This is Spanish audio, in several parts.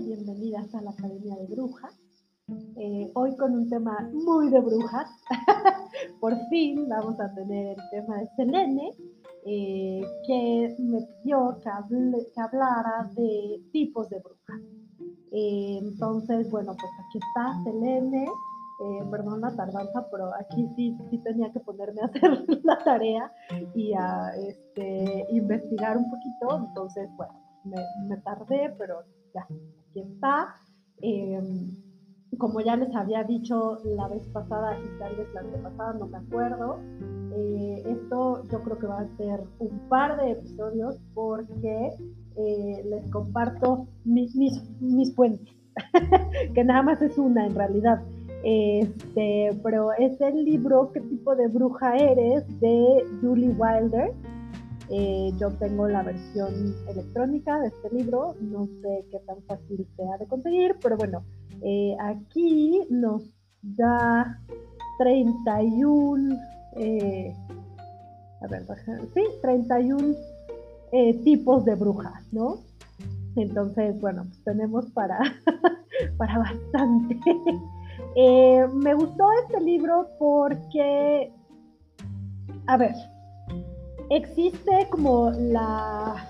y bienvenidas a la Academia de Brujas. Eh, hoy con un tema muy de brujas. Por fin vamos a tener el tema de Selene, eh, que me pidió que, hablara de tipos de brujas. Eh, entonces, bueno, pues aquí está Selene. perdón la tardanza, pero aquí sí, sí tenía que ponerme a hacer la tarea y a este, investigar un poquito. Entonces, bueno, me, tardé, pero ya, aquí está. Em, como ya les había dicho la vez pasada y tal vez la pasada, no me acuerdo, eh, esto yo creo que va a ser un par de episodios porque eh, les comparto mis, mis, mis fuentes, que nada más es una en realidad. Este, pero es el libro ¿Qué tipo de bruja eres? de Julie Wilder. Eh, yo tengo la versión electrónica de este libro, no sé qué tan fácil sea de conseguir, pero bueno, eh, aquí nos da 31, eh, a ver, sí, 31 tipos de brujas, ¿no? Entonces, bueno, pues tenemos para, para bastante. me gustó este libro porque, a ver, existe como la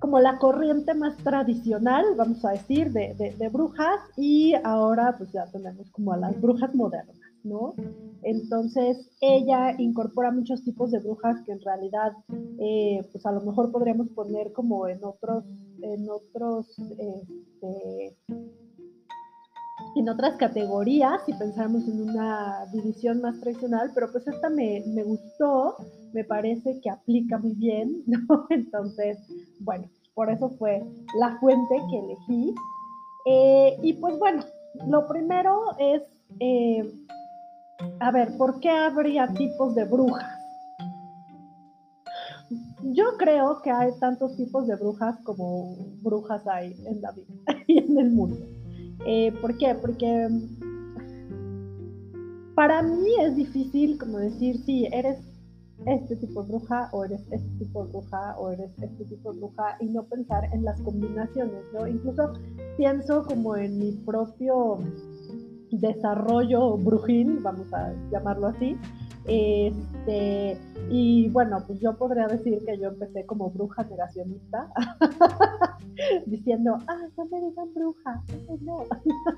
como la corriente más tradicional, vamos a decir, de, de, brujas y ahora pues ya tenemos como a las brujas modernas, ¿no? Entonces ella incorpora muchos tipos de brujas que en realidad eh, pues a lo mejor podríamos poner como en otros, en otros, este, en otras categorías, si pensamos en una división más tradicional, pero pues esta me, me gustó, me parece que aplica muy bien, ¿no? Entonces, bueno, por eso fue la fuente que elegí. Eh, y pues bueno, lo primero es, eh, a ver, ¿por qué habría tipos de brujas? Yo creo que hay tantos tipos de brujas como brujas hay en la vida y en el mundo. Eh, ¿Por qué? Porque para mí es difícil como decir, sí, eres este tipo de bruja o eres este tipo de bruja o eres este tipo de bruja y no pensar en las combinaciones, ¿no? Incluso pienso como en mi propio desarrollo brujil, vamos a llamarlo así, este, y bueno, pues yo podría decir que yo empecé como bruja negacionista, diciendo, ah, no me digan bruja, no.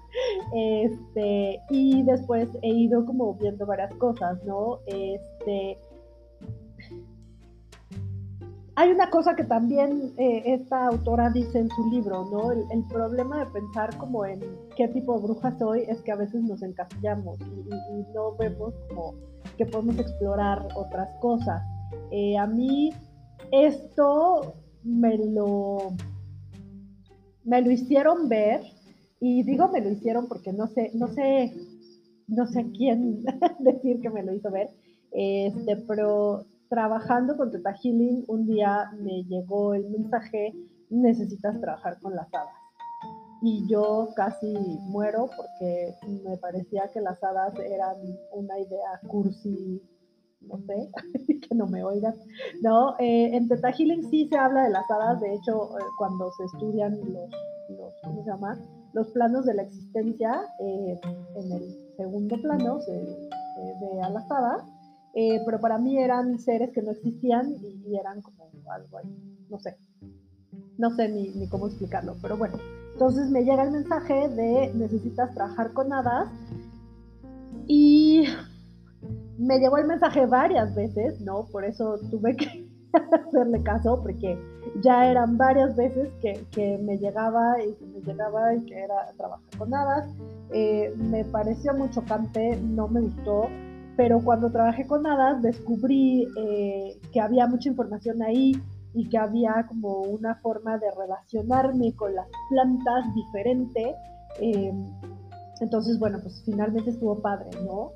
este, y después he ido como viendo varias cosas, ¿no? Este, hay una cosa que también eh, esta autora dice en su libro, ¿no? El, problema de pensar como en qué tipo de bruja soy es que a veces nos encasillamos y, no vemos como que podemos explorar otras cosas. Eh, a mí esto me lo, me lo hicieron ver y digo me lo hicieron porque no sé, no sé, no sé quién decir que me lo hizo ver, este, pero trabajando con Teta Healing, un día me llegó el mensaje, necesitas trabajar con las hadas. Y yo casi muero porque me parecía que las hadas eran una idea cursi, no sé, que no me oigan. No, eh, en Teta Healing sí se habla de las hadas, de hecho, eh, cuando se estudian los, ¿cómo se? Los planos de la existencia, eh, en el segundo plano se ve a las hadas eh, pero para mí eran seres que no existían y, eran como algo ahí, no sé, no sé ni, ni, cómo explicarlo, pero bueno, entonces me llega el mensaje de necesitas trabajar con hadas y me llegó el mensaje varias veces, ¿no? Por eso tuve que hacerle caso, porque ya eran varias veces que, que, me llegaba y que me llegaba y que era trabajar con hadas. Eh, me pareció muy chocante, no me gustó pero cuando trabajé con hadas descubrí eh, que había mucha información ahí y que había como una forma de relacionarme con las plantas diferente. Eh, entonces, bueno, pues finalmente estuvo padre, ¿no?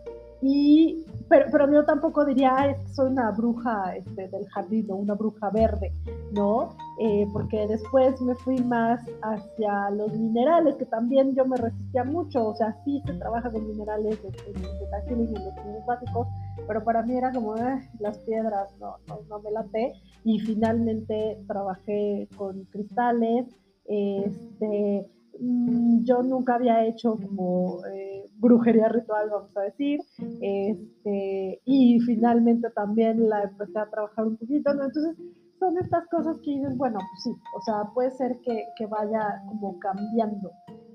Y, pero, pero yo tampoco diría, es que soy una bruja este, del jardín o una bruja verde, ¿no? Eh, porque después me fui más hacia los minerales, que también yo me resistía mucho, o sea, sí se trabaja con minerales de, de, y los básicos, pero para mí era como, eh, las piedras, no, no, no me late, y finalmente trabajé con cristales, Este, yo nunca había hecho como eh, brujería ritual, vamos a decir, este, y finalmente también la empecé a trabajar un poquito, ¿no? Entonces, son estas cosas que dices, bueno, pues sí, o sea, puede ser que, que vaya como cambiando.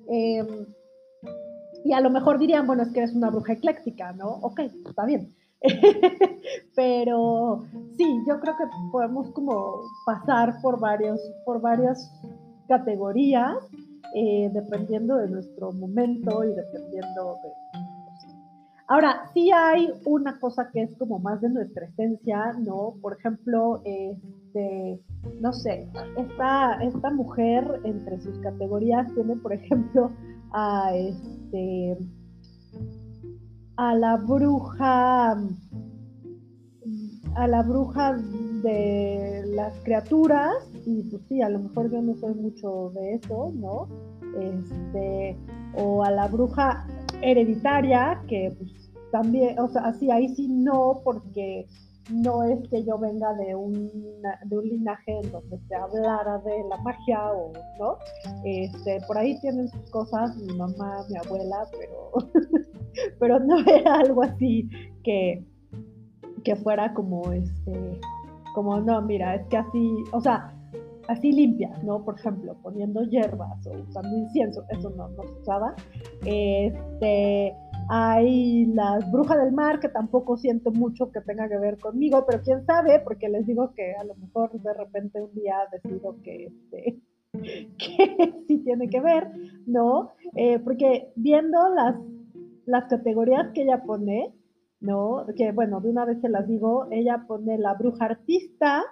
Em, y a lo mejor dirían, bueno, es que eres una bruja ecléctica, ¿no? Ok, está bien. Pero sí, yo creo que podemos como pasar por, varios, por varias categorías, eh, dependiendo de nuestro momento y dependiendo de... Ahora, sí hay una cosa que es como más de nuestra esencia, ¿no? Por ejemplo, este, no sé, esta, esta mujer entre sus categorías tiene, por ejemplo, a este a la bruja a la bruja de las criaturas y pues sí, a lo mejor yo no soy mucho de eso, ¿no? Este, o a la bruja hereditaria que pues también, o sea, así ahí sí no porque no es que yo venga de un, de un linaje en donde se hablara de la magia o no. Este, por ahí tienen sus cosas mi mamá, mi abuela, pero, pero no era algo así que, que fuera como este, como no, mira, es que así, o sea, así limpias, ¿no? Por ejemplo, poniendo hierbas o usando incienso, eso no, no se usaba. Este, hay las brujas del mar, que tampoco siento mucho que tenga que ver conmigo, pero quién sabe, porque les digo que a lo mejor de repente un día decido que, este, que sí tiene que ver, ¿no? Eh, porque viendo las, las categorías que ella pone, ¿no? Que bueno, de una vez se las digo, ella pone la bruja artista,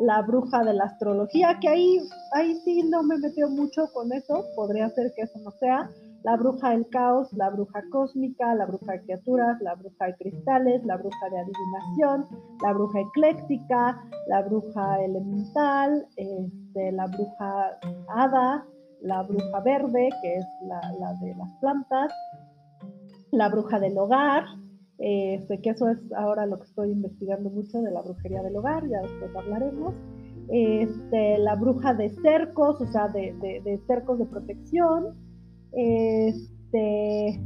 la bruja de la astrología, que ahí, ahí sí no me metió mucho con eso, podría ser que eso no sea, la bruja del caos, la bruja cósmica, la bruja de criaturas, la bruja de cristales, la bruja de adivinación, la bruja ecléctica, la bruja elemental, este, la bruja hada, la bruja verde, que es la, de las plantas, la bruja del hogar, este, que eso es ahora lo que estoy investigando mucho de la brujería del hogar, ya después hablaremos. Este, la bruja de cercos, o sea, de, de cercos de protección, este,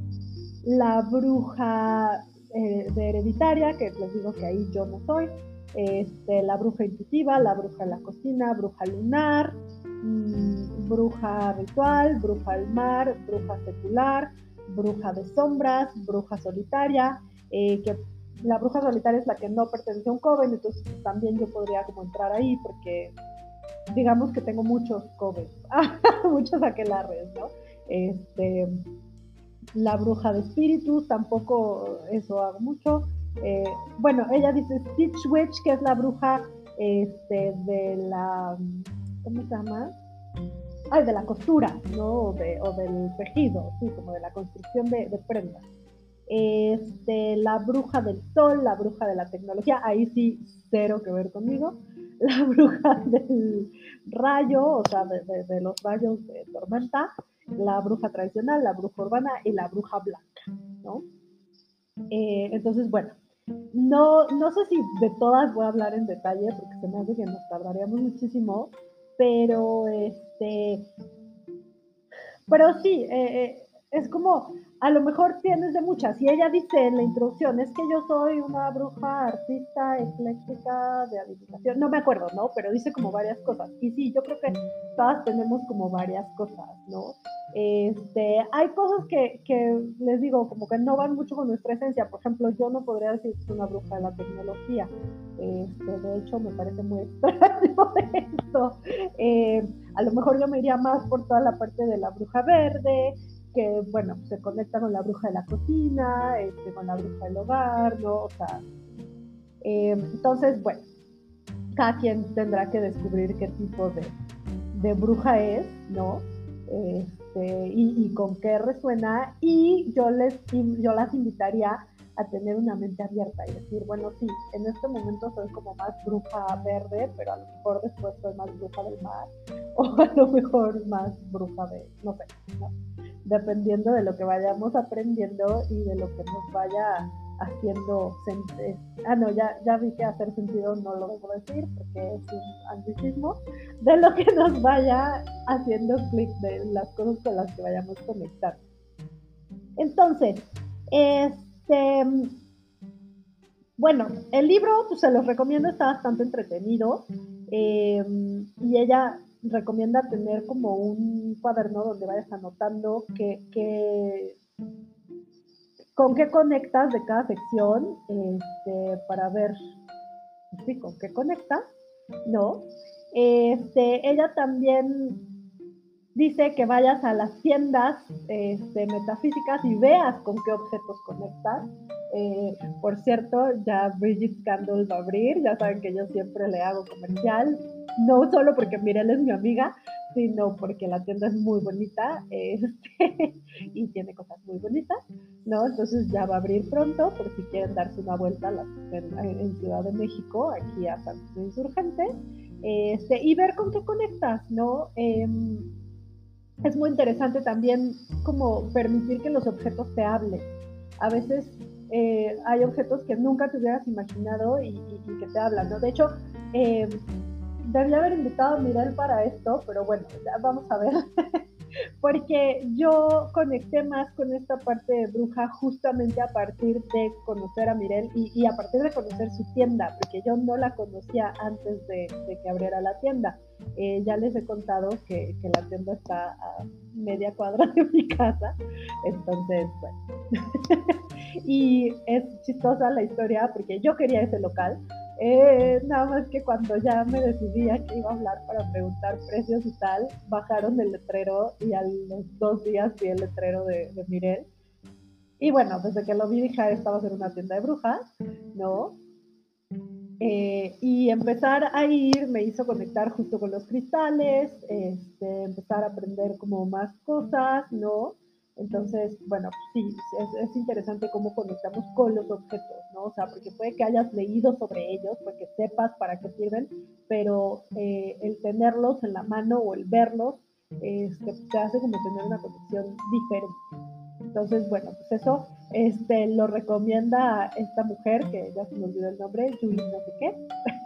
la bruja eh, hereditaria, que les digo que ahí yo no soy, este, la bruja intuitiva, la bruja de la cocina, bruja lunar, mm, bruja ritual, bruja del mar, bruja secular, bruja de sombras, bruja solitaria, eh, que la bruja solitaria es la que no pertenece a un coven, entonces también yo podría como entrar ahí porque digamos que tengo muchos covens, muchos aquelarres, ¿no? Este, la bruja de espíritus, tampoco eso hago mucho. Eh, bueno, ella dice Stitch Witch, que es la bruja este, de la, ¿cómo se llama? Ay, de la costura, ¿no? O, del tejido, sí, como de la construcción de, prendas. Este, la bruja del sol, la bruja de la tecnología, ahí sí, cero que ver conmigo. La bruja del rayo, o sea, de los rayos de tormenta la bruja tradicional, la bruja urbana y la bruja blanca, ¿no? Eh, entonces, bueno, no, no sé si de todas voy a hablar en detalle porque se me hace que nos tardaríamos muchísimo, pero este, pero sí, eh, eh, es como, a lo mejor tienes de muchas. Y ella dice en la introducción, es que yo soy una bruja artista ecléctica de adivinación. No me acuerdo, ¿no? Pero dice como varias cosas. Y sí, yo creo que todas tenemos como varias cosas, ¿no? Este, hay cosas que, que, les digo, como que no van mucho con nuestra esencia. Por ejemplo, yo no podría decir que soy una bruja de la tecnología. Este, de hecho, me parece muy extraño esto. Eh, a lo mejor yo me iría más por toda la parte de la bruja verde, que, bueno, se conecta con la bruja de la cocina, este, con la bruja del hogar, ¿no? O sea, eh, entonces, bueno, cada quien tendrá que descubrir qué tipo de, de bruja es, ¿no? Este, y, con qué resuena, y yo, les, yo las invitaría a tener una mente abierta y decir, bueno, sí, en este momento soy como más bruja verde, pero a lo mejor después soy más bruja del mar, o a lo mejor más bruja de, no sé, ¿no? Dependiendo de lo que vayamos aprendiendo y de lo que nos vaya haciendo ah no ya ya vi que hacer sentido no lo debo decir porque es un anglicismo de lo que nos vaya haciendo clic de las cosas con las que vayamos conectar. Entonces este bueno el libro pues, se los recomiendo está bastante entretenido eh, y ella recomienda tener como un cuaderno donde vayas anotando que, que con qué conectas de cada sección este, para ver sí, con qué conectas, ¿no? Este, ella también dice que vayas a las tiendas este, metafísicas y veas con qué objetos conectas. Eh, por cierto, ya Bridget Scandal va a abrir, ya saben que yo siempre le hago comercial, no solo porque Mirel es mi amiga, sino porque la tienda es muy bonita este, y tiene cosas muy bonitas, ¿no? Entonces ya va a abrir pronto por si quieren darse una vuelta en, Ciudad de México, aquí a San Insurgente, este, y ver con qué conectas, ¿no? Em, es muy interesante también como permitir que los objetos te hablen. A veces eh, hay objetos que nunca te hubieras imaginado y, que te hablan, ¿no? De hecho, eh, debía haber invitado a Mirel para esto, pero bueno, ya vamos a ver. Porque yo conecté más con esta parte de bruja justamente a partir de conocer a Mirel y, a partir de conocer su tienda, porque yo no la conocía antes de, que abriera la tienda. Eh, ya les he contado que, que, la tienda está a media cuadra de mi casa, entonces, bueno. y es chistosa la historia porque yo quería ese local eh, nada más que cuando ya me decidía que iba a hablar para preguntar precios y tal, bajaron el letrero y a los dos días vi el letrero de, Mirel. Y bueno, desde que lo vi dije, ah, esta va a ser una tienda de brujas, ¿no? Eh, y empezar a ir me hizo conectar justo con los cristales, este, empezar a aprender como más cosas, ¿no? Entonces, bueno, sí, es, interesante cómo conectamos con los objetos, ¿no? O sea, porque puede que hayas leído sobre ellos, porque sepas para qué sirven, pero eh, el tenerlos en la mano o el verlos este, te hace como tener una conexión diferente. Entonces, bueno, pues eso este, lo recomienda esta mujer, que ya se me olvidó el nombre, Julie no sé qué.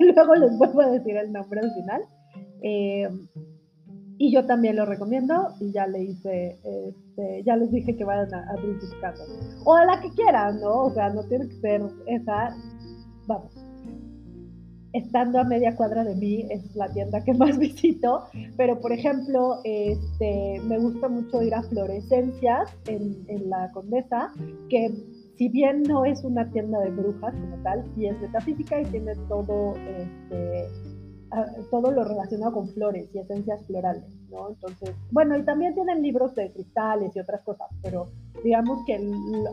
Luego les vuelvo a decir el nombre al final. Eh, y yo también lo recomiendo y ya le hice, este, ya les dije que vayan a, a buscando. O a la que quieran, ¿no? O sea, no tiene que ser esa, vamos. Estando a media cuadra de mí es la tienda que más visito, pero por ejemplo, este, me gusta mucho ir a Florescencias en, en la Condesa, que si bien no es una tienda de brujas como tal, sí es metafísica y tiene todo este, todo lo relacionado con flores y esencias florales, ¿no? Entonces, bueno, y también tienen libros de cristales y otras cosas, pero digamos que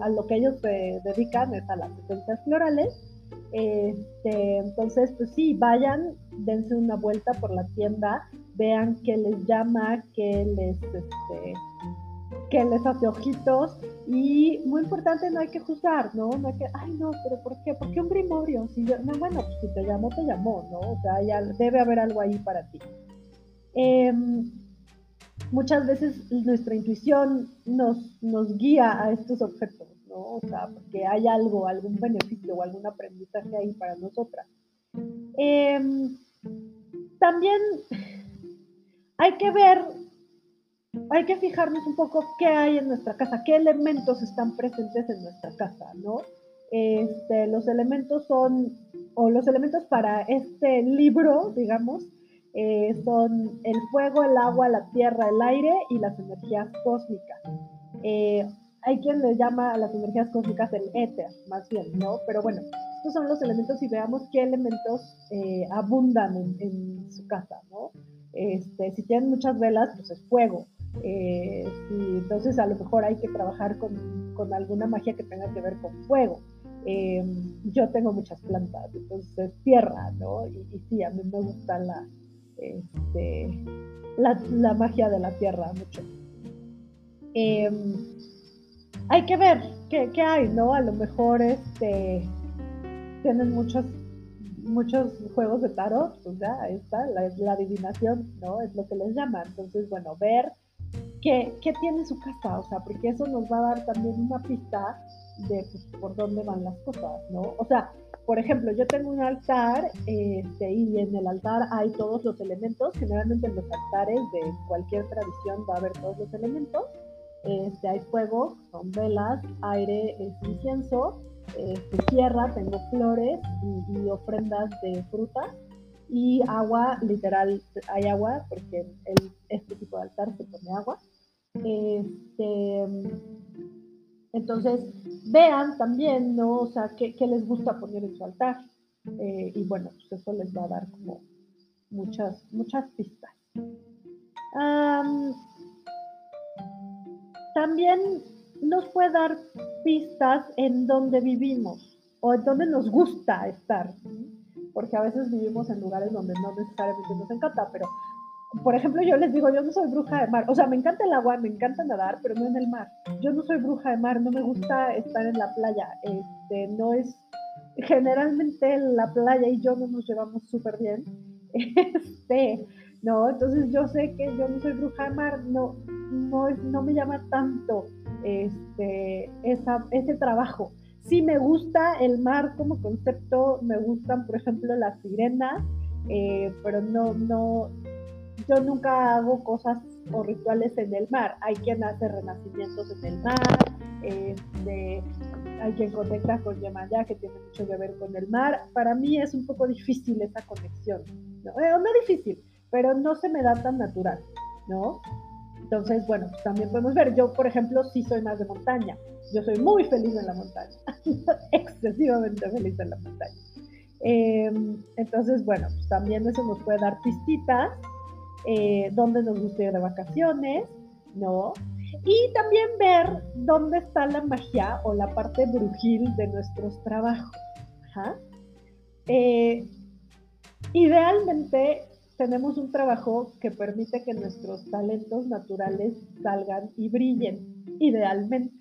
a lo que ellos se dedican es a las esencias florales. Este, entonces, pues sí, vayan, dense una vuelta por la tienda, vean qué les llama, qué les, este, que les hace ojitos y muy importante no hay que juzgar, ¿no? No hay que, ay no, pero ¿por qué? ¿Por qué un grimorio? Si yo, no, bueno, pues si te llamó, te llamó, ¿no? O sea, ya debe haber algo ahí para ti. Em, muchas veces nuestra intuición nos, nos guía a estos objetos, ¿no? O sea, porque hay algo, algún beneficio o algún aprendizaje ahí para nosotras. Em, también hay que ver hay que fijarnos un poco qué hay en nuestra casa, qué elementos están presentes en nuestra casa, ¿no? Este, los elementos son, o los elementos para este libro, digamos, eh, son el fuego, el agua, la tierra, el aire y las energías cósmicas. Eh, hay quien le llama a las energías cósmicas el éter, más bien, ¿no? Pero bueno, estos son los elementos y veamos qué elementos eh, abundan en, en, su casa, ¿no? Este, si tienen muchas velas, pues es fuego. Eh, entonces a lo mejor hay que trabajar con, con, alguna magia que tenga que ver con fuego. Eh, yo tengo muchas plantas, entonces es tierra, ¿no? Y, sí, a mí me gusta la, este, la, magia de la tierra mucho. Eh, hay que ver qué, qué, hay, ¿no? A lo mejor este, tienen muchos muchos juegos de tarot, ya, ahí está, la, la, adivinación, ¿no? Es lo que les llama. Entonces, bueno, ver qué, tiene su casa, o sea, porque eso nos va a dar también una pista de pues, por dónde van las cosas, ¿no? O sea, por ejemplo, yo tengo un altar este, y en el altar hay todos los elementos. Generalmente en los altares de cualquier tradición va a haber todos los elementos. Este, hay fuego, son velas, aire es incienso, este, tierra, tengo flores y, ofrendas de fruta y agua, literal, hay agua porque en este tipo de altar se pone agua. Este, entonces, vean también, ¿no? O sea, qué, les gusta poner en su altar. Eh, y bueno, pues eso les va a dar como muchas, muchas pistas. también nos puede dar pistas en donde vivimos o en donde nos gusta estar, porque a veces vivimos en lugares donde no necesariamente nos encanta, pero por ejemplo, yo les digo, yo no soy bruja de mar. O sea, me encanta el agua, me encanta nadar, pero no en el mar. Yo no soy bruja de mar, no me gusta estar en la playa. Este, no es. Generalmente la playa y yo no nos llevamos súper bien. Este, no, entonces yo sé que yo no soy bruja de mar, no, no, no me llama tanto este, esa, ese trabajo. Sí me gusta el mar como concepto, me gustan, por ejemplo, las sirenas, eh, pero no, no, yo nunca hago cosas o rituales en el mar. Hay quien hace renacimientos en el mar, este, hay quien conecta con Yemaya, que tiene mucho que ver con el mar. Para mí es un poco difícil esa conexión. No, eh, no difícil, pero no se me da tan natural, ¿no? Entonces, bueno, también podemos ver, yo por ejemplo sí soy más de montaña, yo soy muy feliz en la montaña, excesivamente feliz en la montaña. Em, entonces, bueno, también eso nos puede dar pistitas eh, dónde nos gusta ir de vacaciones, ¿no? Y también ver dónde está la magia o la parte brujil de nuestros trabajos. Eh, idealmente tenemos un trabajo que permite que nuestros talentos naturales salgan y brillen, idealmente.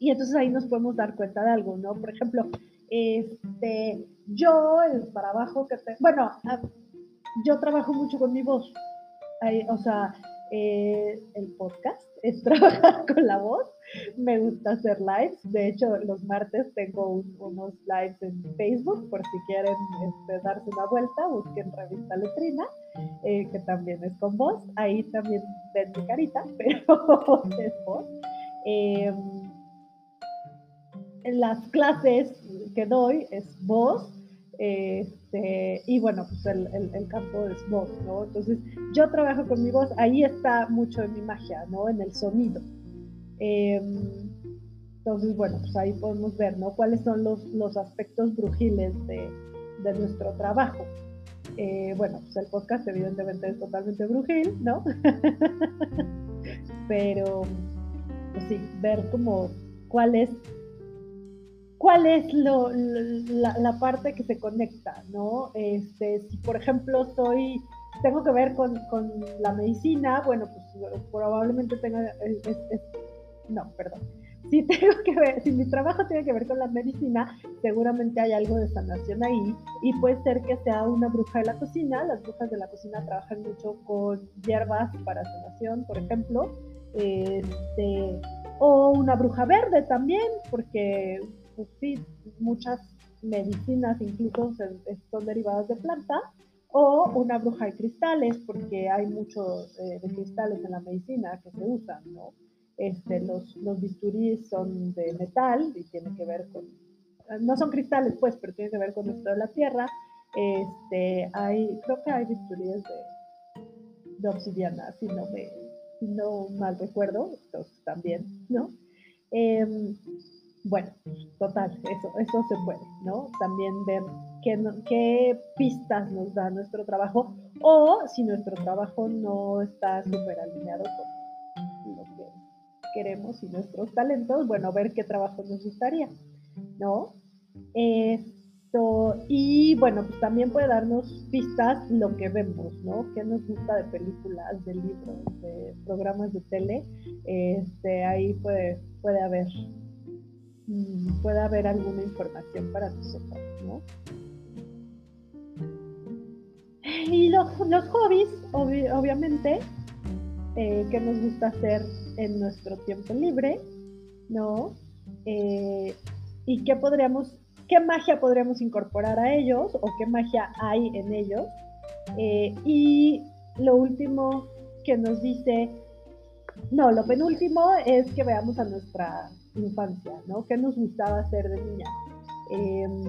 Y entonces ahí nos podemos dar cuenta de algo, ¿no? Por ejemplo, este, yo el trabajo que tengo, bueno, yo trabajo mucho con mi voz. o sea, eh, el podcast es trabajar con la voz. Me gusta hacer lives. De hecho, los martes tengo unos lives en Facebook por si quieren este, darse una vuelta. Busquen Revista Letrina, eh, que también es con voz. Ahí también ven mi carita, pero es voz. Em, en las clases que doy es voz este, y bueno, pues el, campo es voz, ¿no? Entonces, yo trabajo con mi voz, ahí está mucho de mi magia, ¿no? En el sonido. Em, entonces, bueno, pues ahí podemos ver, ¿no? Cuáles son los, los aspectos brujiles de, de nuestro trabajo. Eh, bueno, pues el podcast evidentemente es totalmente brujil, ¿no? Pero, pues sí, ver como cuál es cuál es lo, la, parte que se conecta, ¿no? Este, si por ejemplo soy, tengo que ver con, la medicina, bueno, pues probablemente tenga, no, perdón. Si tengo que ver, si mi trabajo tiene que ver con la medicina, seguramente hay algo de sanación ahí y puede ser que sea una bruja de la cocina. Las brujas de la cocina trabajan mucho con hierbas para sanación, por ejemplo. Este, o una bruja verde también, porque pues sí, muchas medicinas incluso son derivadas de planta, o una bruja de cristales, porque hay muchos eh, de cristales en la medicina que se usan, ¿no? Este, los, los son de metal y tienen que ver con, no son cristales pues, pero tienen que ver con esto de la tierra. Este, hay, creo que hay bisturíes de, de obsidiana, si no, me, no mal recuerdo, entonces también, ¿no? Em, bueno, total, eso, eso se puede, ¿no? También ver qué, qué pistas nos da nuestro trabajo o si nuestro trabajo no está súper alineado con lo que queremos y nuestros talentos, bueno, ver qué trabajo nos gustaría, ¿no? Esto, y bueno, pues también puede darnos pistas lo que vemos, ¿no? ¿Qué nos gusta de películas, de libros, de programas de tele? Este, ahí puede, puede haber pueda haber alguna información para nosotros, ¿no? Y los, hobbies, obviamente, eh, que nos gusta hacer en nuestro tiempo libre, ¿no? eh, y qué podríamos, qué magia podríamos incorporar a ellos o qué magia hay en ellos. Eh, y lo último que nos dice, no, lo penúltimo es que veamos a nuestra infancia, ¿no? ¿Qué nos gustaba hacer de niña? Em,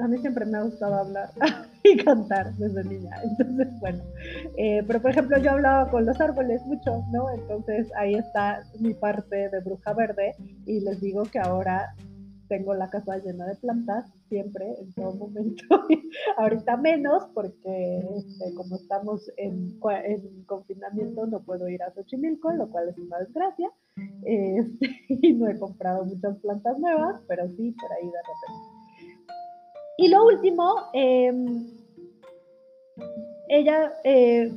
a mí siempre me ha gustado hablar y cantar desde niña. Entonces, bueno, eh, pero por ejemplo yo hablaba con los árboles mucho, ¿no? Entonces ahí está mi parte de bruja verde y les digo que ahora tengo la casa llena de plantas siempre, en todo momento. Ahorita menos porque este, como estamos en, en, confinamiento no puedo ir a Xochimilco, lo cual es una desgracia. Este, y no he comprado muchas plantas nuevas, pero sí, por ahí de repente. Y lo último, em, ella, eh,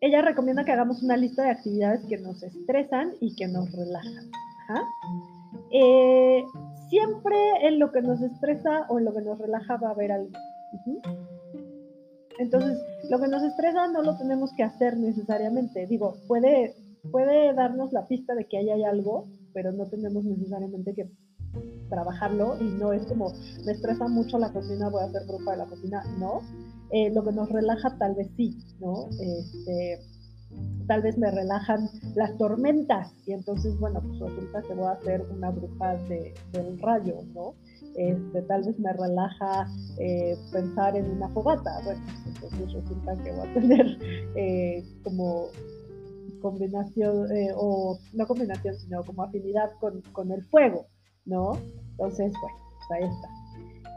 ella recomienda que hagamos una lista de actividades que nos estresan y que nos relajan. Siempre en lo que nos estresa o en lo que nos relaja va a haber algo. Entonces, lo que nos estresa no lo tenemos que hacer necesariamente. Digo, puede, puede darnos la pista de que ahí hay algo, pero no tenemos necesariamente que trabajarlo y no es como, me estresa mucho la cocina, voy a hacer bruja de la cocina. No, eh, lo que nos relaja tal vez sí, ¿no? Este, tal vez me relajan las tormentas y entonces, bueno, pues resulta que voy a hacer una bruja de, del rayo, ¿no? Este, tal vez me relaja eh, pensar en una fogata, bueno, entonces resulta que voy a tener eh, como combinación, o no combinación, sino como afinidad con, con el fuego, ¿no? Entonces, bueno, pues ahí está.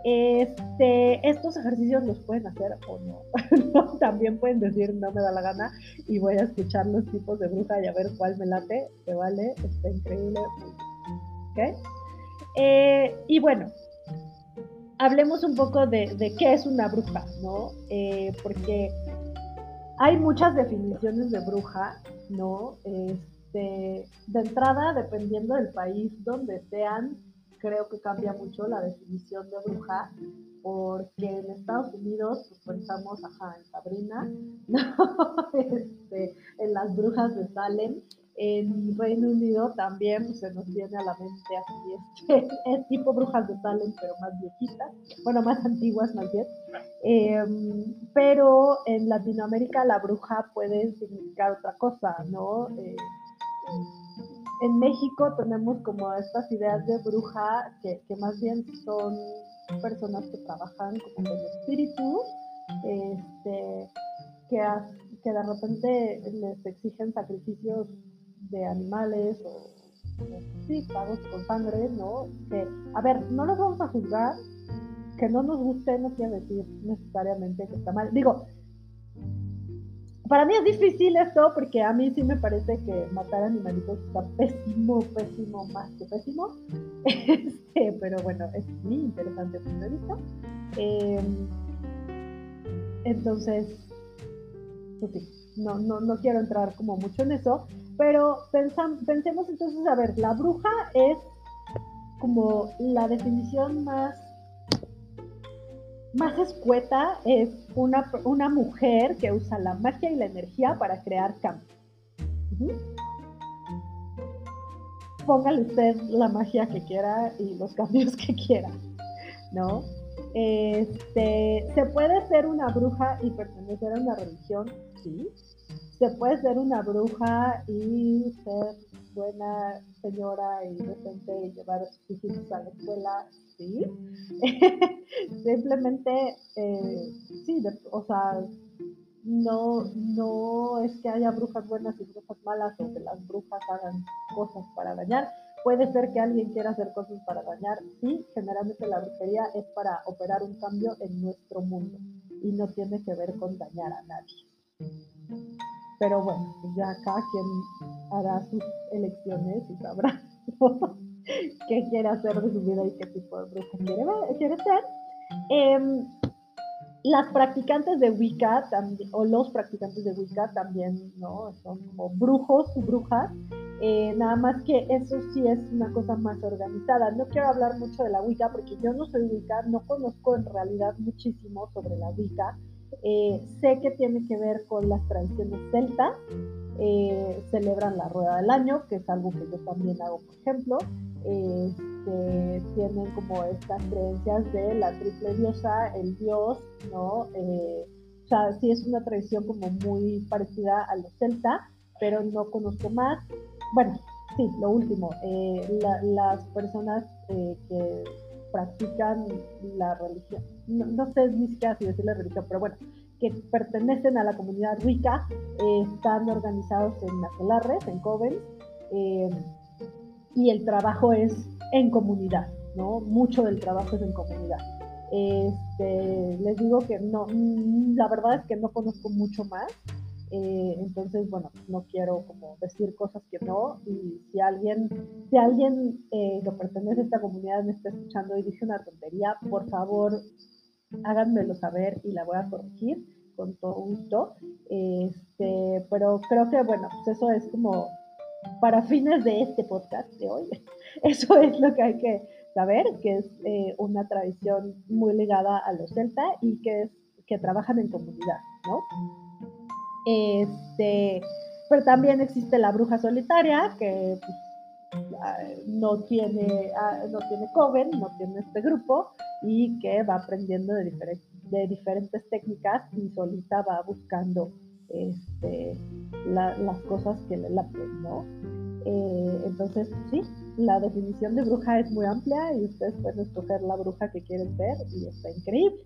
Este, estos ejercicios los pueden hacer o no. También pueden decir no me da la gana y voy a escuchar los tipos de bruja y a ver cuál me late. Se vale, está increíble. ¿Okay? Eh, y bueno, hablemos un poco de, de, qué es una bruja, ¿no? Eh, porque hay muchas definiciones de bruja, ¿no? Este, de entrada, dependiendo del país donde sean, creo que cambia mucho la definición de bruja, porque en Estados Unidos pues, pensamos, ajá, en Sabrina, este, en las brujas de Salem, en Reino Unido también pues, se nos viene a la mente así, este, es tipo brujas de Salem, pero más viejitas, bueno, más antiguas más bien. Em, pero en Latinoamérica la bruja puede significar otra cosa, ¿no? Eh, en México tenemos como estas ideas de bruja que, más bien son personas que trabajan como con espíritu, este, que, que de repente les exigen sacrificios de animales o, sí, pagos con sangre, ¿no? Que, a ver, no los vamos a juzgar, que no nos guste no quiere decir necesariamente que está mal. Digo, para mí es difícil esto porque a mí sí me parece que matar animalitos está pésimo, pésimo, más que pésimo. Este, pero bueno, es muy interesante punto de vista. Em, entonces, pues no, no, no quiero entrar como mucho en eso, pero pensemos entonces, a ver, la bruja es como la definición más más escueta es una, una, mujer que usa la magia y la energía para crear cambios. Póngale usted la magia que quiera y los cambios que quiera, ¿no? Este, ¿Se puede ser una bruja y pertenecer a una religión? Sí. ¿Se puede ser una bruja y ser buena señora y decente y llevar a sus hijos a la escuela? Sí. Simplemente, eh, sí, o sea, no, no es que haya brujas buenas y brujas malas o que las brujas hagan cosas para dañar. Puede ser que alguien quiera hacer cosas para dañar. Sí, generalmente la brujería es para operar un cambio en nuestro mundo y no tiene que ver con dañar a nadie. Pero bueno, pues ya cada quien hará sus elecciones y sabrá qué quiere hacer de su vida y qué tipo de bruja quiere, quiere ser. Em, las practicantes de Wicca o los practicantes de Wicca también ¿no? son como brujos brujas, eh, nada más que eso sí es una cosa más organizada. No quiero hablar mucho de la Wicca porque yo no soy Wicca, no conozco en realidad muchísimo sobre la Wicca. Eh, sé que tiene que ver con las tradiciones celtas, eh, celebran la rueda del año, que es algo que yo también hago, por ejemplo. Este, tienen como estas creencias de la triple diosa, el dios, ¿no? Eh, o sea, sí es una tradición como muy parecida a los celta, pero no conozco más. Bueno, sí, lo último, eh, las personas que practican la religión, no, sé ni siquiera si decir la religión, pero bueno, que pertenecen a la comunidad rica, eh, están organizados en aquelarres, en covens, eh, y el trabajo es en comunidad, ¿no? Mucho del trabajo es en comunidad. Este, les digo que no, la verdad es que no conozco mucho más, eh, entonces, bueno, no quiero como decir cosas que no. Y si alguien, si alguien eh, que pertenece a esta comunidad me está escuchando y dice una tontería, por favor, háganmelo saber y la voy a corregir con todo gusto. Este, pero creo que, bueno, pues eso es como para fines de este podcast de hoy. Eso es lo que hay que saber, que es eh, una tradición muy ligada a los celta y que, es, que trabajan en comunidad, ¿no? Este, pero también existe la bruja solitaria, que pues, no, tiene, ah, no tiene coven, no tiene este grupo, y que va aprendiendo de, de diferentes técnicas y solita va buscando este, las cosas que le laten, ¿no? Eh, entonces, sí, la definición de bruja es muy amplia y ustedes pueden escoger la bruja que quieren ver y está increíble.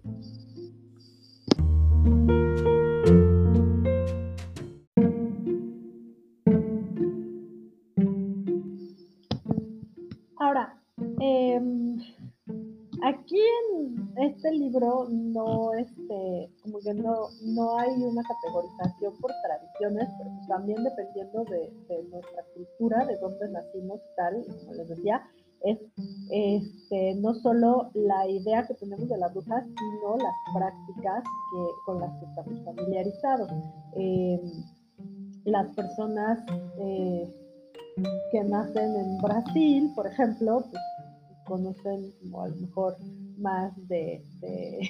Aquí en este libro no, este, como que no, no hay una categorización por tradiciones, pero también dependiendo de, nuestra cultura, de dónde nacimos tal, como les decía, es este, no solo la idea que tenemos de la bruja, sino las prácticas que, con las que estamos familiarizados. Em, las personas eh, que nacen en Brasil, por ejemplo, pues conocen como a lo mejor más de, de,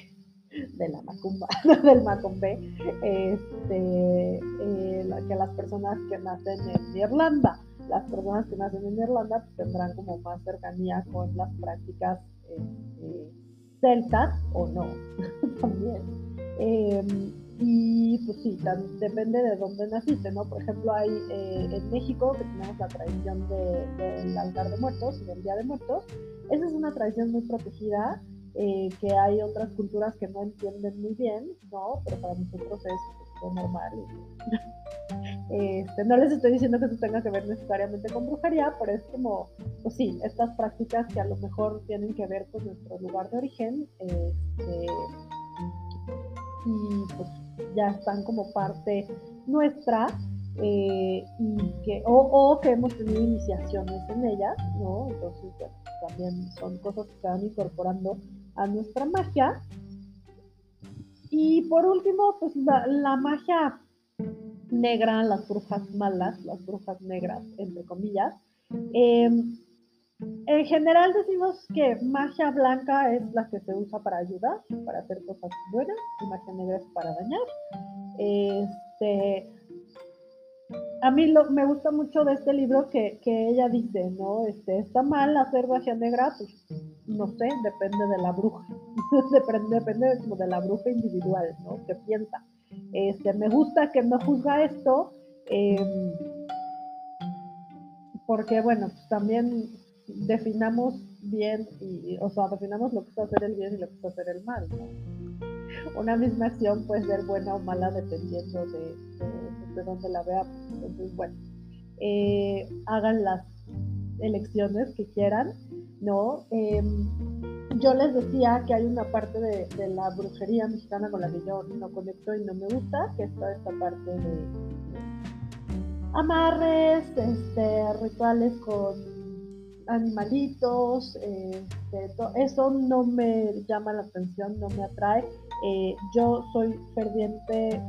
la macumba, del macumbe, este, eh, que las personas que nacen en Irlanda. Las personas que nacen en Irlanda tendrán como más cercanía con las prácticas este, celtas o no, también. Y pues sí, depende de dónde naciste, ¿no? Por ejemplo, hay eh, en México que tenemos la tradición del altar de muertos y del día de muertos. Esa es una tradición muy protegida, eh, que hay otras culturas que no entienden muy bien, ¿no? Pero para nosotros es pues, normal. Este, no les estoy diciendo que eso tenga que ver necesariamente con brujería, pero es como, pues sí, estas prácticas que a lo mejor tienen que ver con nuestro lugar de origen. Este, y pues ya están como parte nuestra eh, y que, o, que hemos tenido iniciaciones en ellas, ¿no? Entonces, también son cosas que se van incorporando a nuestra magia. Y por último, pues la, magia negra, las brujas malas, las brujas negras, entre comillas. Em, en general decimos que magia blanca es la que se usa para ayudar, para hacer cosas buenas, y magia negra es para dañar. Este, a mí me gusta mucho de este libro que, ella dice, ¿no? Este, está mal hacer magia negra, pues no sé, depende de la bruja, depende, como de la bruja individual, ¿no? Que piensa. Este, me gusta que no juzga esto, em, porque bueno, pues también definamos bien, y, o sea, definamos lo que es hacer el bien y lo que es hacer el mal, Una misma acción puede ser buena o mala dependiendo de, de, dónde la veamos. Entonces, bueno, eh, hagan las elecciones que quieran, ¿no? Em, yo les decía que hay una parte de, la brujería mexicana con la que yo no conecto y no me gusta, que es toda esta parte de amarres, este, rituales con animalitos, este, eso no me llama la atención, no me atrae. Eh, yo soy ferviente,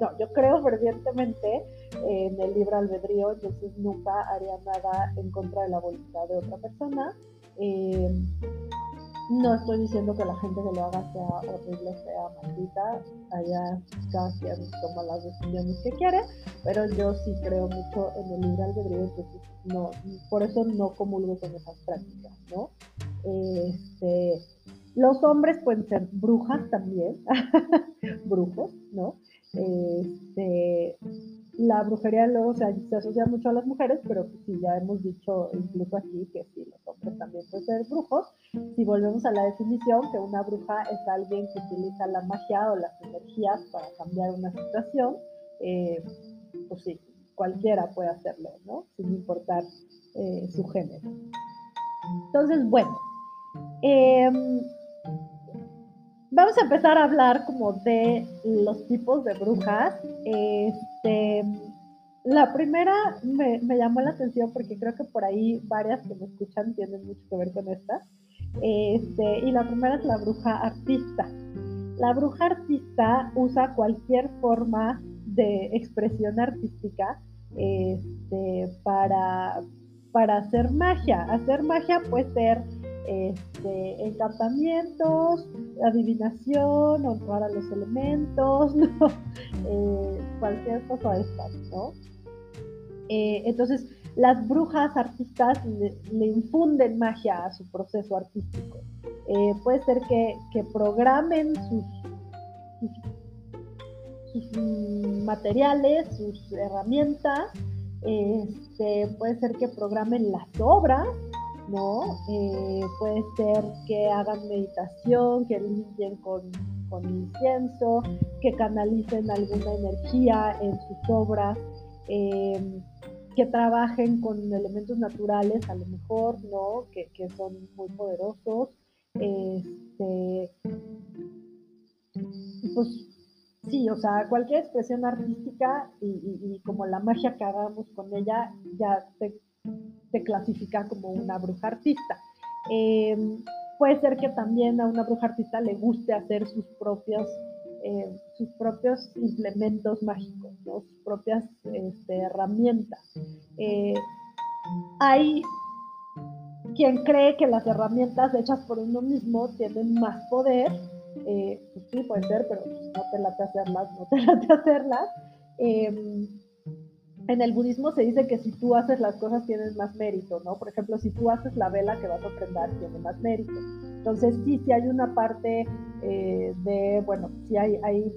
no, yo creo fervientemente en el libre albedrío, entonces nunca haría nada en contra de la voluntad de otra persona. Eh, No estoy diciendo que la gente que lo haga sea horrible, sea maldita, allá cada quien toma las decisiones que quiere, pero yo sí creo mucho en el libre albedrío, entonces no, por eso no comulgo con esas prácticas, ¿no? Este, los hombres pueden ser brujas también, brujos, ¿no? Este, la brujería luego se, asocia mucho a las mujeres, pero sí, ya hemos dicho incluso aquí que sí, los hombres también pueden ser brujos. Si volvemos a la definición, que una bruja es alguien que utiliza la magia o las energías para cambiar una situación, eh, pues sí, cualquiera puede hacerlo, ¿no? Sin importar eh, su género. Entonces, bueno, em, vamos a empezar a hablar como de los tipos de brujas. La primera me, llamó la atención porque creo que por ahí varias que me escuchan tienen mucho que ver con esta. Este, y la primera es la bruja artista. La bruja artista usa cualquier forma de expresión artística este, para, para hacer magia. Hacer magia puede ser este, encantamientos, adivinación, honrar a los elementos, eh, cualquier cosa de estas, ¿no? Eh, entonces, las brujas artistas le, infunden magia a su proceso artístico. Eh, puede ser que, programen sus, sus, materiales, sus herramientas, este, puede ser que programen las obras, ¿no? Eh, puede ser que hagan meditación, que limpien con, incienso, que canalicen alguna energía en sus obras, eh, que trabajen con elementos naturales, a lo mejor, ¿no? Que, son muy poderosos. Este, pues sí, o sea, cualquier expresión artística y, como la magia que hagamos con ella ya te se clasifica como una bruja artista. Em, puede ser que también a una bruja artista le guste hacer sus propios, eh, sus propios implementos mágicos, sus propias este, herramientas. Eh, hay quien cree que las herramientas hechas por uno mismo tienen más poder. Eh, pues sí, puede ser, pero no te late hacerlas, no te late hacerlas. En el budismo se dice que si tú haces las cosas tienes más mérito, ¿no? Por ejemplo, si tú haces la vela que vas a prender tiene más mérito. Entonces, sí, sí hay una parte eh, de, bueno, sí hay, hay,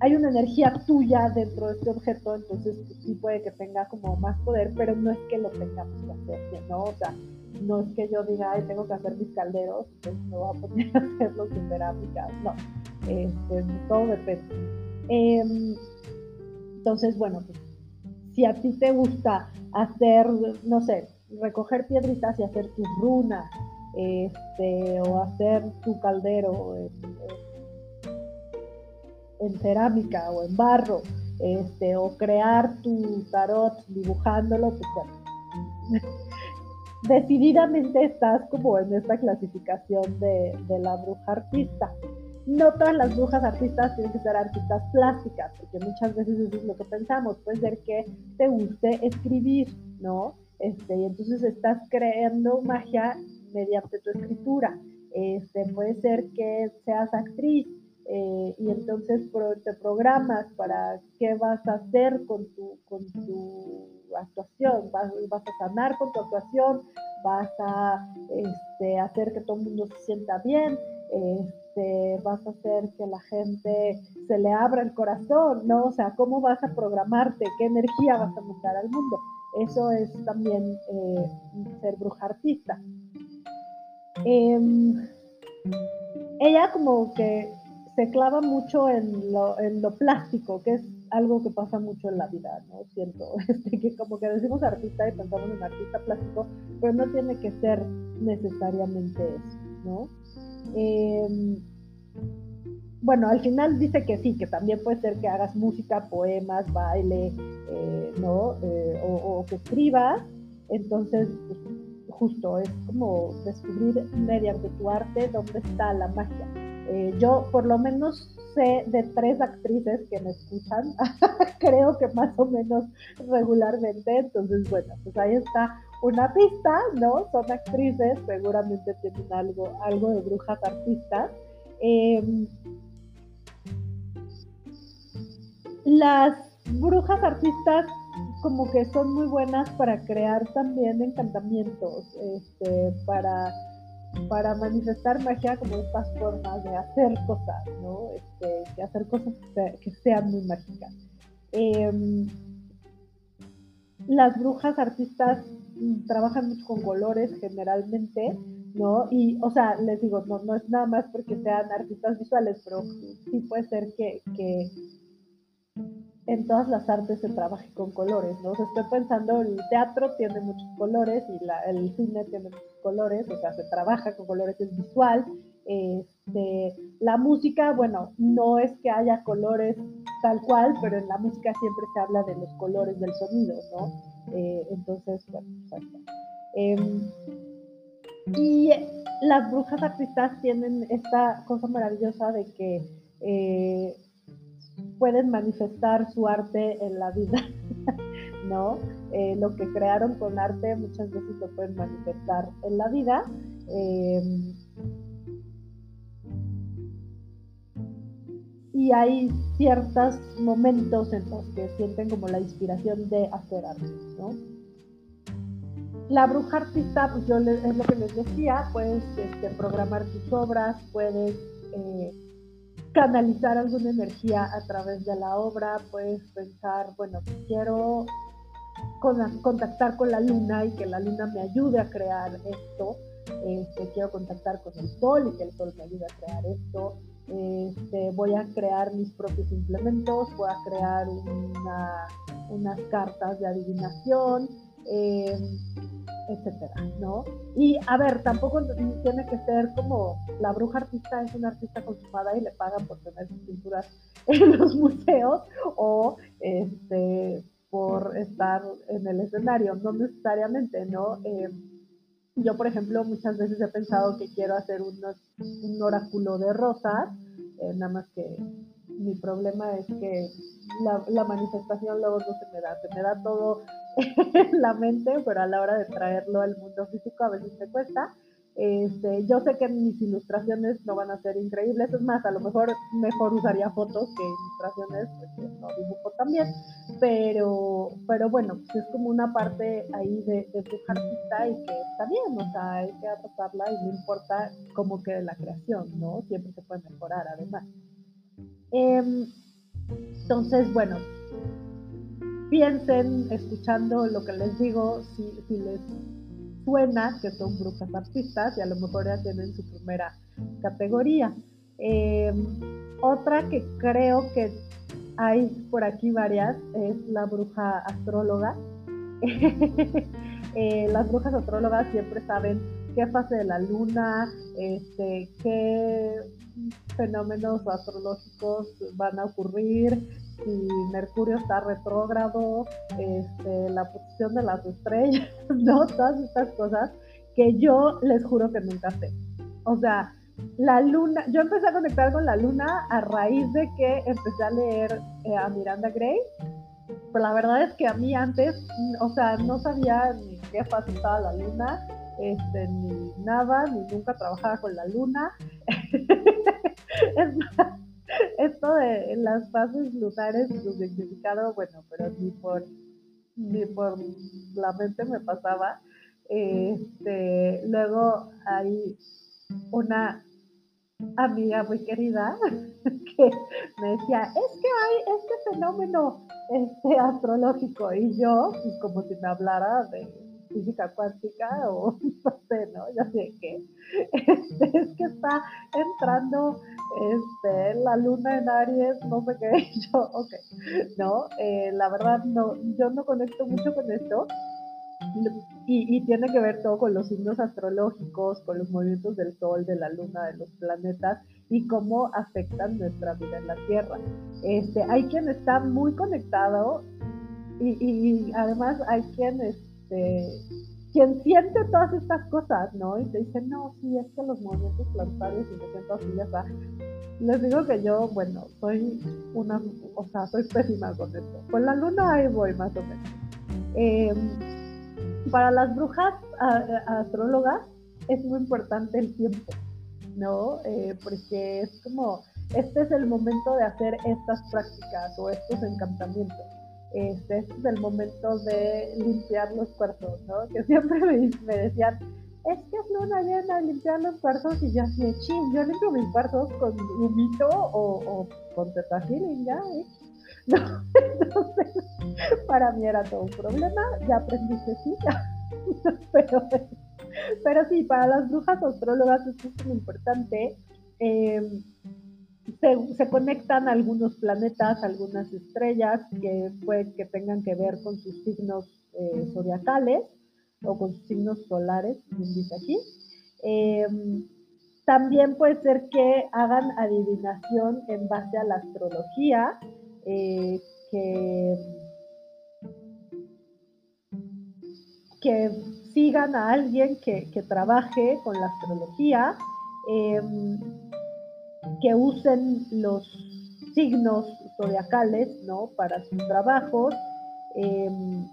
hay una energía tuya dentro de este objeto, entonces pues, sí puede que tenga como más poder, pero no es que lo tengamos que hacer, ¿no? O sea, no es que yo diga, ay, tengo que hacer mis calderos, entonces me voy a poner a hacerlos en cerámica, no, este, todo depende. Em, entonces, bueno, pues si a ti te gusta hacer, no sé, recoger piedritas y hacer tus runas, este, o hacer tu caldero en, cerámica o en barro, este, o crear tu tarot dibujándolo, pues bueno, decididamente estás como en esta clasificación de, de la bruja artista no todas las brujas artistas tienen que ser artistas plásticas, porque muchas veces eso es lo que pensamos. Puede ser que te guste escribir, ¿no? Este, y entonces estás creando magia mediante tu escritura. Este, puede ser que seas actriz eh, y entonces te programas para qué vas a hacer con tu, con tu actuación. Vas, vas a sanar con tu actuación, vas a este, hacer que todo el mundo se sienta bien. Este, vas a hacer que la gente se le abra el corazón, ¿no? O sea, ¿cómo vas a programarte? ¿Qué energía vas a mandar al mundo? Eso es también eh, ser bruja artista. Em, ella como que se clava mucho en lo, en lo, plástico, que es algo que pasa mucho en la vida, ¿no? Siento, este, que como que decimos artista y pensamos en artista plástico, pero no tiene que ser necesariamente eso, ¿no? Em, bueno, al final dice que sí, que también puede ser que hagas música, poemas, baile, eh, ¿no? Eh, o, que escribas. Entonces, justo es como descubrir mediante tu arte dónde está la magia. Eh, yo por lo menos sé de tres actrices que me escuchan, creo que más o menos regularmente, entonces bueno, pues ahí está una pista, ¿no? Son actrices, seguramente tienen algo, algo de brujas artistas. Em, las brujas artistas como que son muy buenas para crear también encantamientos, este, para, para manifestar magia como estas formas de hacer cosas, ¿no? Este, de hacer cosas que, sean muy mágicas. Em, las brujas artistas trabajan mucho con colores generalmente, ¿no? Y, o sea, les digo, no, no es nada más porque sean artistas visuales, pero sí puede ser que, que en todas las artes se trabaje con colores, ¿no? O sea, estoy pensando, el teatro tiene muchos colores y la, el cine tiene muchos colores, o sea, se trabaja con colores, es visual. Este, la música, bueno, no es que haya colores tal cual, pero en la música siempre se habla de los colores del sonido, ¿no? Eh, entonces, bueno, pues eh, y las brujas artistas tienen esta cosa maravillosa de que eh, pueden manifestar su arte en la vida, ¿no? Eh, lo que crearon con arte muchas veces lo pueden manifestar en la vida. Y hay ciertos momentos en los que sienten como la inspiración de hacer arte, ¿no? La bruja artista, pues yo es lo que les decía, puedes este, programar tus obras, puedes eh, canalizar alguna energía a través de la obra, puedes pensar, bueno, quiero contactar con la luna y que la luna me ayude a crear esto, este, quiero contactar con el sol y que el sol me ayude a crear esto, este, voy a crear mis propios implementos, voy a crear unas cartas de adivinación, eh, etcétera, ¿no? Y a ver, tampoco tiene que ser como la bruja artista es una artista consumada y le pagan por tener sus pinturas en los museos o este, por estar en el escenario, no necesariamente, ¿no? Eh, yo, por ejemplo, muchas veces he pensado que quiero hacer un oráculo de rosas, eh, nada más que mi problema es que la, la, manifestación luego no se me da, se me da todo en la mente, pero a la hora de traerlo al mundo físico a veces me cuesta. Este, yo sé que mis ilustraciones no van a ser increíbles, es más, a lo mejor mejor usaría fotos que ilustraciones, porque no dibujo también, pero, pero bueno, pues es como una parte ahí de, de tu artista y que está bien, o sea, hay que adaptarla y no importa cómo quede la creación, ¿no? Siempre se puede mejorar además. Em, entonces, bueno, piensen escuchando lo que les digo, si, les suena que son brujas artistas y a lo mejor ya tienen su primera categoría. Em, otra que creo que hay por aquí varias es la bruja astróloga. Eh, las brujas astrólogas siempre saben qué fase de la luna, este, qué fenómenos astrológicos van a ocurrir, si Mercurio está retrógrado, este, la posición de las estrellas, ¿no? Todas estas cosas que yo les juro que nunca sé. O sea, la luna, yo empecé a conectar con la luna a raíz de que empecé a leer eh, a Miranda Gray, pero la verdad es que a mí antes, o sea, no sabía ni qué fase estaba la luna, este, ni nada, ni nunca trabajaba con la luna. es más, esto de las fases lunares, su significado, bueno, pero ni por, ni por la mente me pasaba. Este, luego hay una amiga muy querida que me decía, es que hay este fenómeno este, astrológico y yo, pues como si me hablara de física cuántica o no sé, ¿no? Ya sé qué. Este, es que está entrando este, la luna en Aries, no sé qué. Yo, ok, no, eh, la verdad no, yo no conecto mucho con esto. Y, y, tiene que ver todo con los signos astrológicos, con los movimientos del Sol, de la Luna, de los planetas y cómo afectan nuestra vida en la Tierra. Este, hay quien está muy conectado y, y además hay quien este, quien siente todas estas cosas, ¿no? Y te dice, no, sí, es que los movimientos planetarios y me siento así, ya está. Les digo que yo, bueno, soy una, o sea, soy pésima con esto. Con la luna ahí voy más o menos. Em, para las brujas astrólogas es muy importante el tiempo, ¿no? Eh, porque es como, este es el momento de hacer estas prácticas o estos encantamientos. Este, este es el momento de limpiar los cuartos, ¿no? Que siempre me, decían, es que es luna llena limpiar los cuartos y yo así, ching, yo limpio mis cuartos con humito o, con tetafil ya, ¿eh? No, entonces, para mí era todo un problema, ya aprendí que sí, pero, pero sí, para las brujas astrólogas esto es muy importante. Em, se, conectan algunos planetas, algunas estrellas que que tengan que ver con sus signos eh, zodiacales o con sus signos solares, como dice aquí. Em, también puede ser que hagan adivinación en base a la astrología, eh, que, que, sigan a alguien que, trabaje con la astrología, em, que usen los signos zodiacales ¿no? para sus trabajos. Em,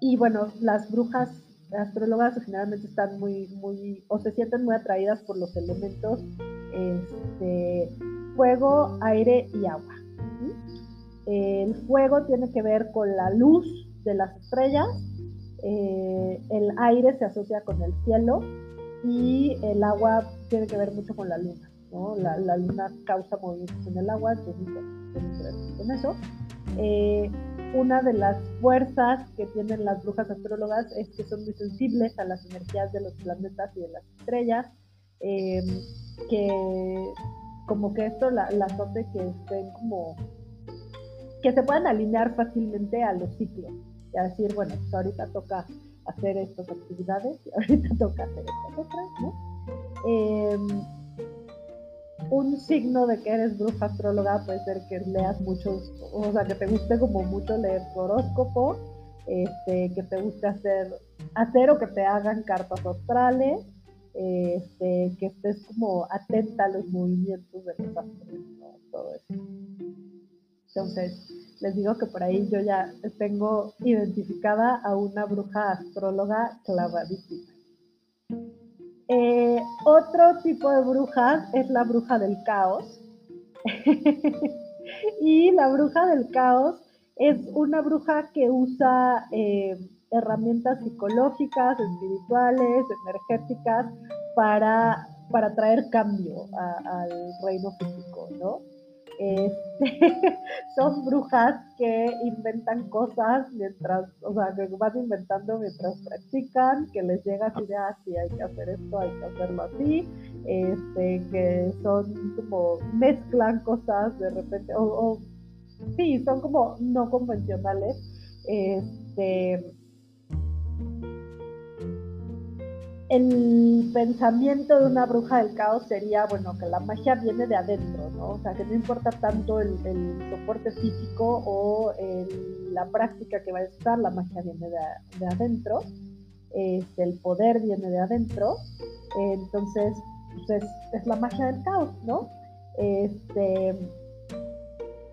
y bueno, las brujas astrólogas generalmente están muy, muy, o se sienten muy atraídas por los elementos este, fuego, aire y agua. El fuego tiene que ver con la luz de las estrellas, eh, el aire se asocia con el cielo y el agua tiene que ver mucho con la luna. La, luna causa movimientos en el agua, entonces ver con eso. Eh, una de las fuerzas que tienen las brujas astrólogas es que son muy sensibles a las energías de los planetas y de las estrellas, eh, que como que esto las hace que estén como que se puedan alinear fácilmente a los ciclos y a decir, bueno, pues ahorita toca hacer estas actividades y ahorita toca hacer estas otras, ¿no? Em, un signo de que eres bruja astróloga puede ser que leas muchos, o sea, que te guste como mucho leer horóscopo, este, que te guste hacer, hacer o que te hagan cartas astrales, este, que estés como atenta a los movimientos de los astros, todo eso. Entonces, les digo que por ahí yo ya tengo identificada a una bruja astróloga clavadísima. Eh, otro tipo de bruja es la bruja del caos. y la bruja del caos es una bruja que usa eh, herramientas psicológicas, espirituales, energéticas para, para traer cambio al reino físico, ¿no? Este, son brujas que inventan cosas mientras, o sea, que van inventando mientras practican, que les llega así de, ah, sí, hay que hacer esto, hay que hacerlo así, este, que son como, mezclan cosas de repente, o, o sí, son como no convencionales, este, el pensamiento de una bruja del caos sería, bueno, que la magia viene de adentro, ¿no? O sea, que no importa tanto el, soporte físico o la práctica que va a estar, la magia viene de, adentro, este, el poder viene de adentro, entonces, pues es, es, la magia del caos, ¿no? Este,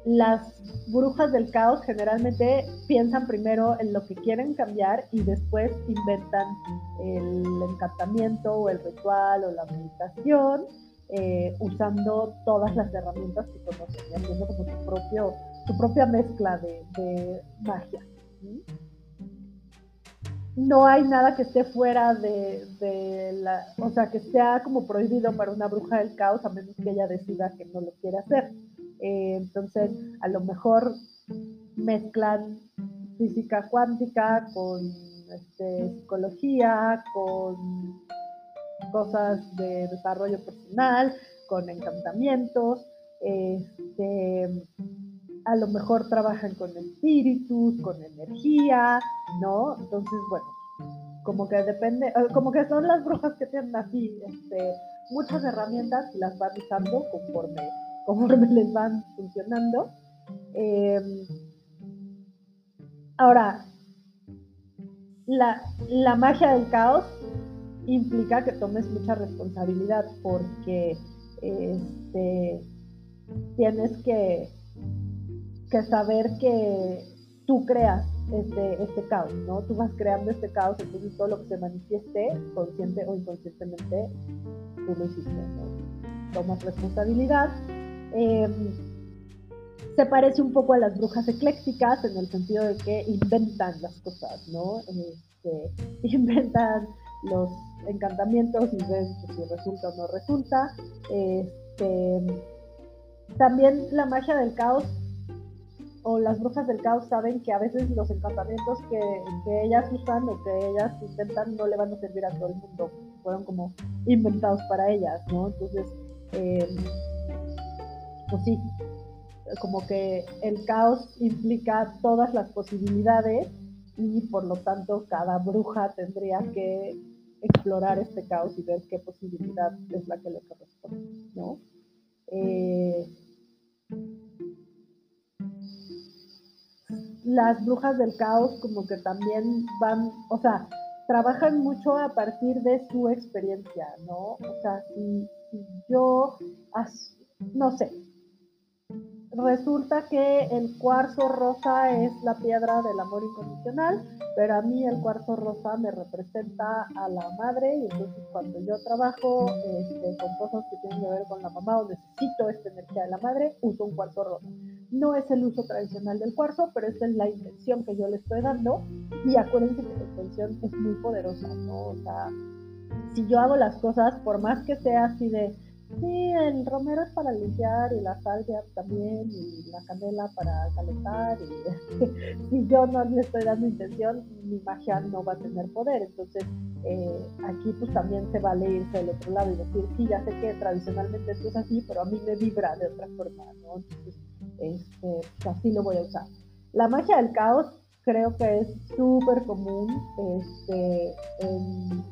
las brujas del caos generalmente piensan primero en lo que quieren cambiar y después inventan el encantamiento o el ritual o la meditación eh, usando todas las herramientas que conocen y haciendo como su, propio, su propia mezcla de, magia. No hay nada que esté fuera de, de, la, o sea, que sea como prohibido para una bruja del caos a menos que ella decida que no lo quiere hacer. Eh, entonces, a lo mejor mezclan física cuántica con este, psicología, con cosas de desarrollo personal, con encantamientos, este, a lo mejor trabajan con espíritus, con energía, ¿no? Entonces, bueno, como que depende, eh, como que son las brujas que tienen así, este, muchas herramientas las van usando conforme conforme les van funcionando. Em, ahora, la, magia del caos implica que tomes mucha responsabilidad porque este, tienes que, que saber que tú creas este, este caos, ¿no? Tú vas creando este caos, entonces todo lo que se manifieste, consciente o inconscientemente, tú lo hiciste, ¿no? Tomas responsabilidad. Em, se parece un poco a las brujas eclécticas en el sentido de que inventan las cosas, ¿no? Este, inventan los encantamientos y ves si resulta o no resulta. Este, también la magia del caos o las brujas del caos saben que a veces los encantamientos que, ellas usan o que ellas intentan no le van a servir a todo el mundo, fueron como inventados para ellas, ¿no? Entonces, em, pues sí, como que el caos implica todas las posibilidades y por lo tanto cada bruja tendría que explorar este caos y ver qué posibilidad es la que le corresponde, ¿no? Eh, las brujas del caos como que también van, o sea, trabajan mucho a partir de su experiencia, ¿no? O sea, si, yo, no sé, resulta que el cuarzo rosa es la piedra del amor incondicional, pero a mí el cuarzo rosa me representa a la madre y entonces cuando yo trabajo este, con cosas que tienen que ver con la mamá o necesito esta energía de la madre, uso un cuarzo rosa. No es el uso tradicional del cuarzo, pero esa es la intención que yo le estoy dando y acuérdense que la intención es muy poderosa, ¿no? O sea, si yo hago las cosas, por más que sea así de Sí, el romero es para limpiar y la salvia también y la canela para calentar y si yo no le estoy dando intención, mi magia no va a tener poder. Entonces, eh, aquí pues también se vale irse del otro lado y decir, sí, ya sé que tradicionalmente esto es así, pero a mí me vibra de otra forma, ¿no? Entonces, este, pues, así lo voy a usar. La magia del caos creo que es súper común este, en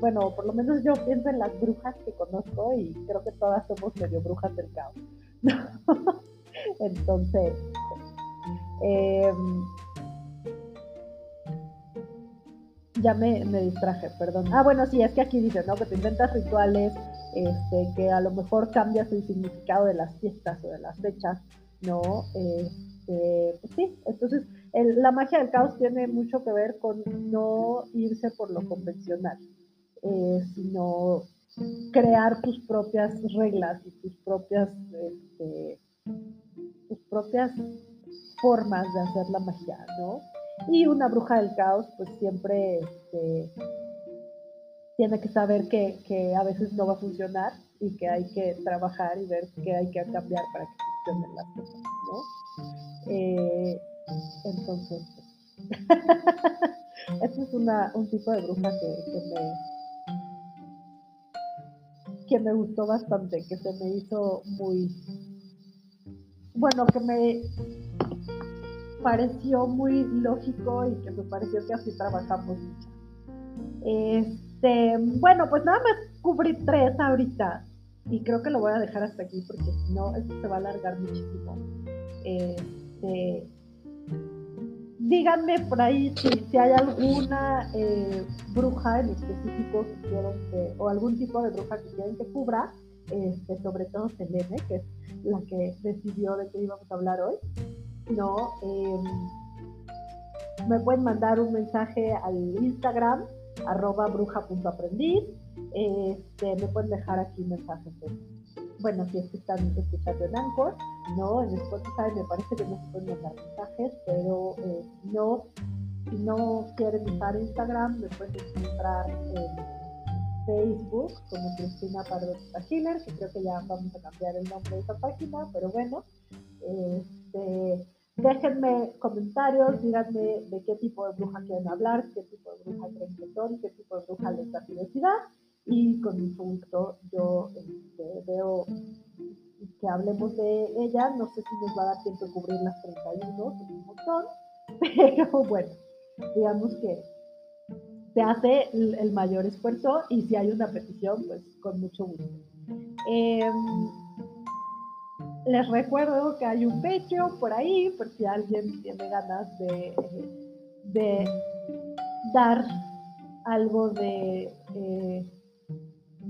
bueno, por lo menos yo pienso en las brujas que conozco y creo que todas somos medio brujas del caos. Entonces, em, ya me, distraje, perdón. Ah, bueno, sí, es que aquí dice, ¿no? Que te inventas rituales, este, que a lo mejor cambias el significado de las fiestas o de las fechas, ¿no? Este, pues sí, entonces la magia del caos tiene mucho que ver con no irse por lo convencional, eh, sino crear tus propias reglas y tus propias, este, tus propias formas de hacer la magia, ¿no? Y una bruja del caos, pues siempre este, tiene que saber que, a veces no va a funcionar y que hay que trabajar y ver qué hay que cambiar para que funcionen las cosas, ¿no? Eh, entonces, este es una, un tipo de bruja que me que me gustó bastante, que se me hizo muy, bueno, que me pareció muy lógico y que me pareció que así trabajamos mucho. Este, bueno, pues nada más cubrí tres ahorita y creo que lo voy a dejar hasta aquí porque si no, esto se va a alargar muchísimo. Este, díganme por ahí si, hay alguna eh, bruja en específico que quieren que, o algún tipo de bruja que quieren que cubra, este, sobre todo Selene, que es la que decidió de qué íbamos a hablar hoy. No, em, me pueden mandar un mensaje al Instagram, arroba bruja.aprendiz. Este, me pueden dejar aquí mensajes bueno, si es que están escuchando en Anchor, no, en Spotify me parece que no se pueden mandar mensajes, pero eh, no, si no quieren usar Instagram, me pueden encontrar en Facebook como Cristina Pardo Healer, que creo que ya vamos a cambiar el nombre de esa página, pero bueno, este, déjenme comentarios, díganme de qué tipo de bruja quieren hablar, qué tipo de bruja creen que son, qué tipo de bruja les da curiosidad y con mucho gusto yo este, veo que hablemos de ella. No sé si nos va a dar tiempo de cubrir las 31, es un montón, pero bueno, digamos que se hace el, mayor esfuerzo y si hay una petición, pues con mucho gusto. Em, les recuerdo que hay un Patreon por ahí, por si alguien tiene ganas de, de dar algo de... Eh,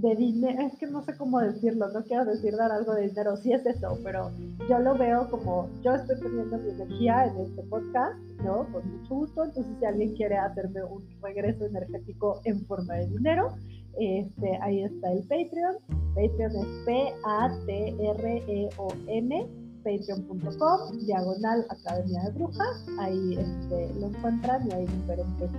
de dinero, es que no sé cómo decirlo, no quiero decir dar algo de dinero, sí es eso, pero yo lo veo como yo estoy poniendo mi energía en este podcast, ¿no? Con mucho gusto, entonces si alguien quiere hacerme un regreso energético en forma de dinero, este, ahí está el Patreon, Patreon es P-A-T-R-E-O-N, patreon.com, diagonal Academia de Brujas, ahí este, lo encuentran y hay diferentes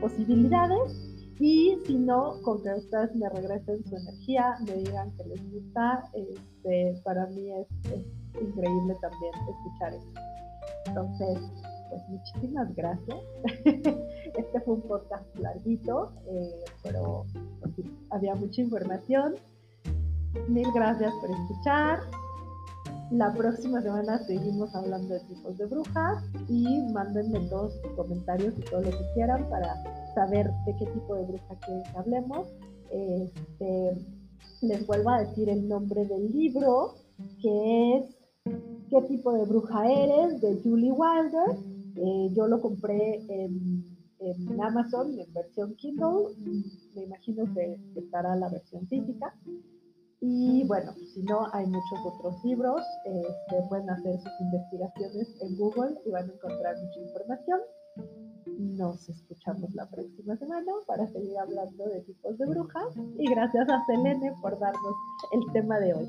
posibilidades. Y si no, con que ustedes me regresen su energía, me digan que les gusta, este, para mí es, increíble también escuchar eso. Entonces, pues muchísimas gracias. este fue un podcast larguito, eh, pero pues, había mucha información. Mil gracias por escuchar. La próxima semana seguimos hablando de tipos de brujas y mándenme todos sus comentarios y todo lo que quieran para saber de qué tipo de bruja quieren que hablemos. Este, les vuelvo a decir el nombre del libro, que es ¿Qué tipo de bruja eres? de Julie Wilder. Eh, yo lo compré en, Amazon en versión Kindle. Me imagino que estará la versión física. Y bueno, si no, hay muchos otros libros. Este, pueden hacer sus investigaciones en Google y van a encontrar mucha información. Nos escuchamos la próxima semana para seguir hablando de tipos de brujas. Y gracias a Selene por darnos el tema de hoy.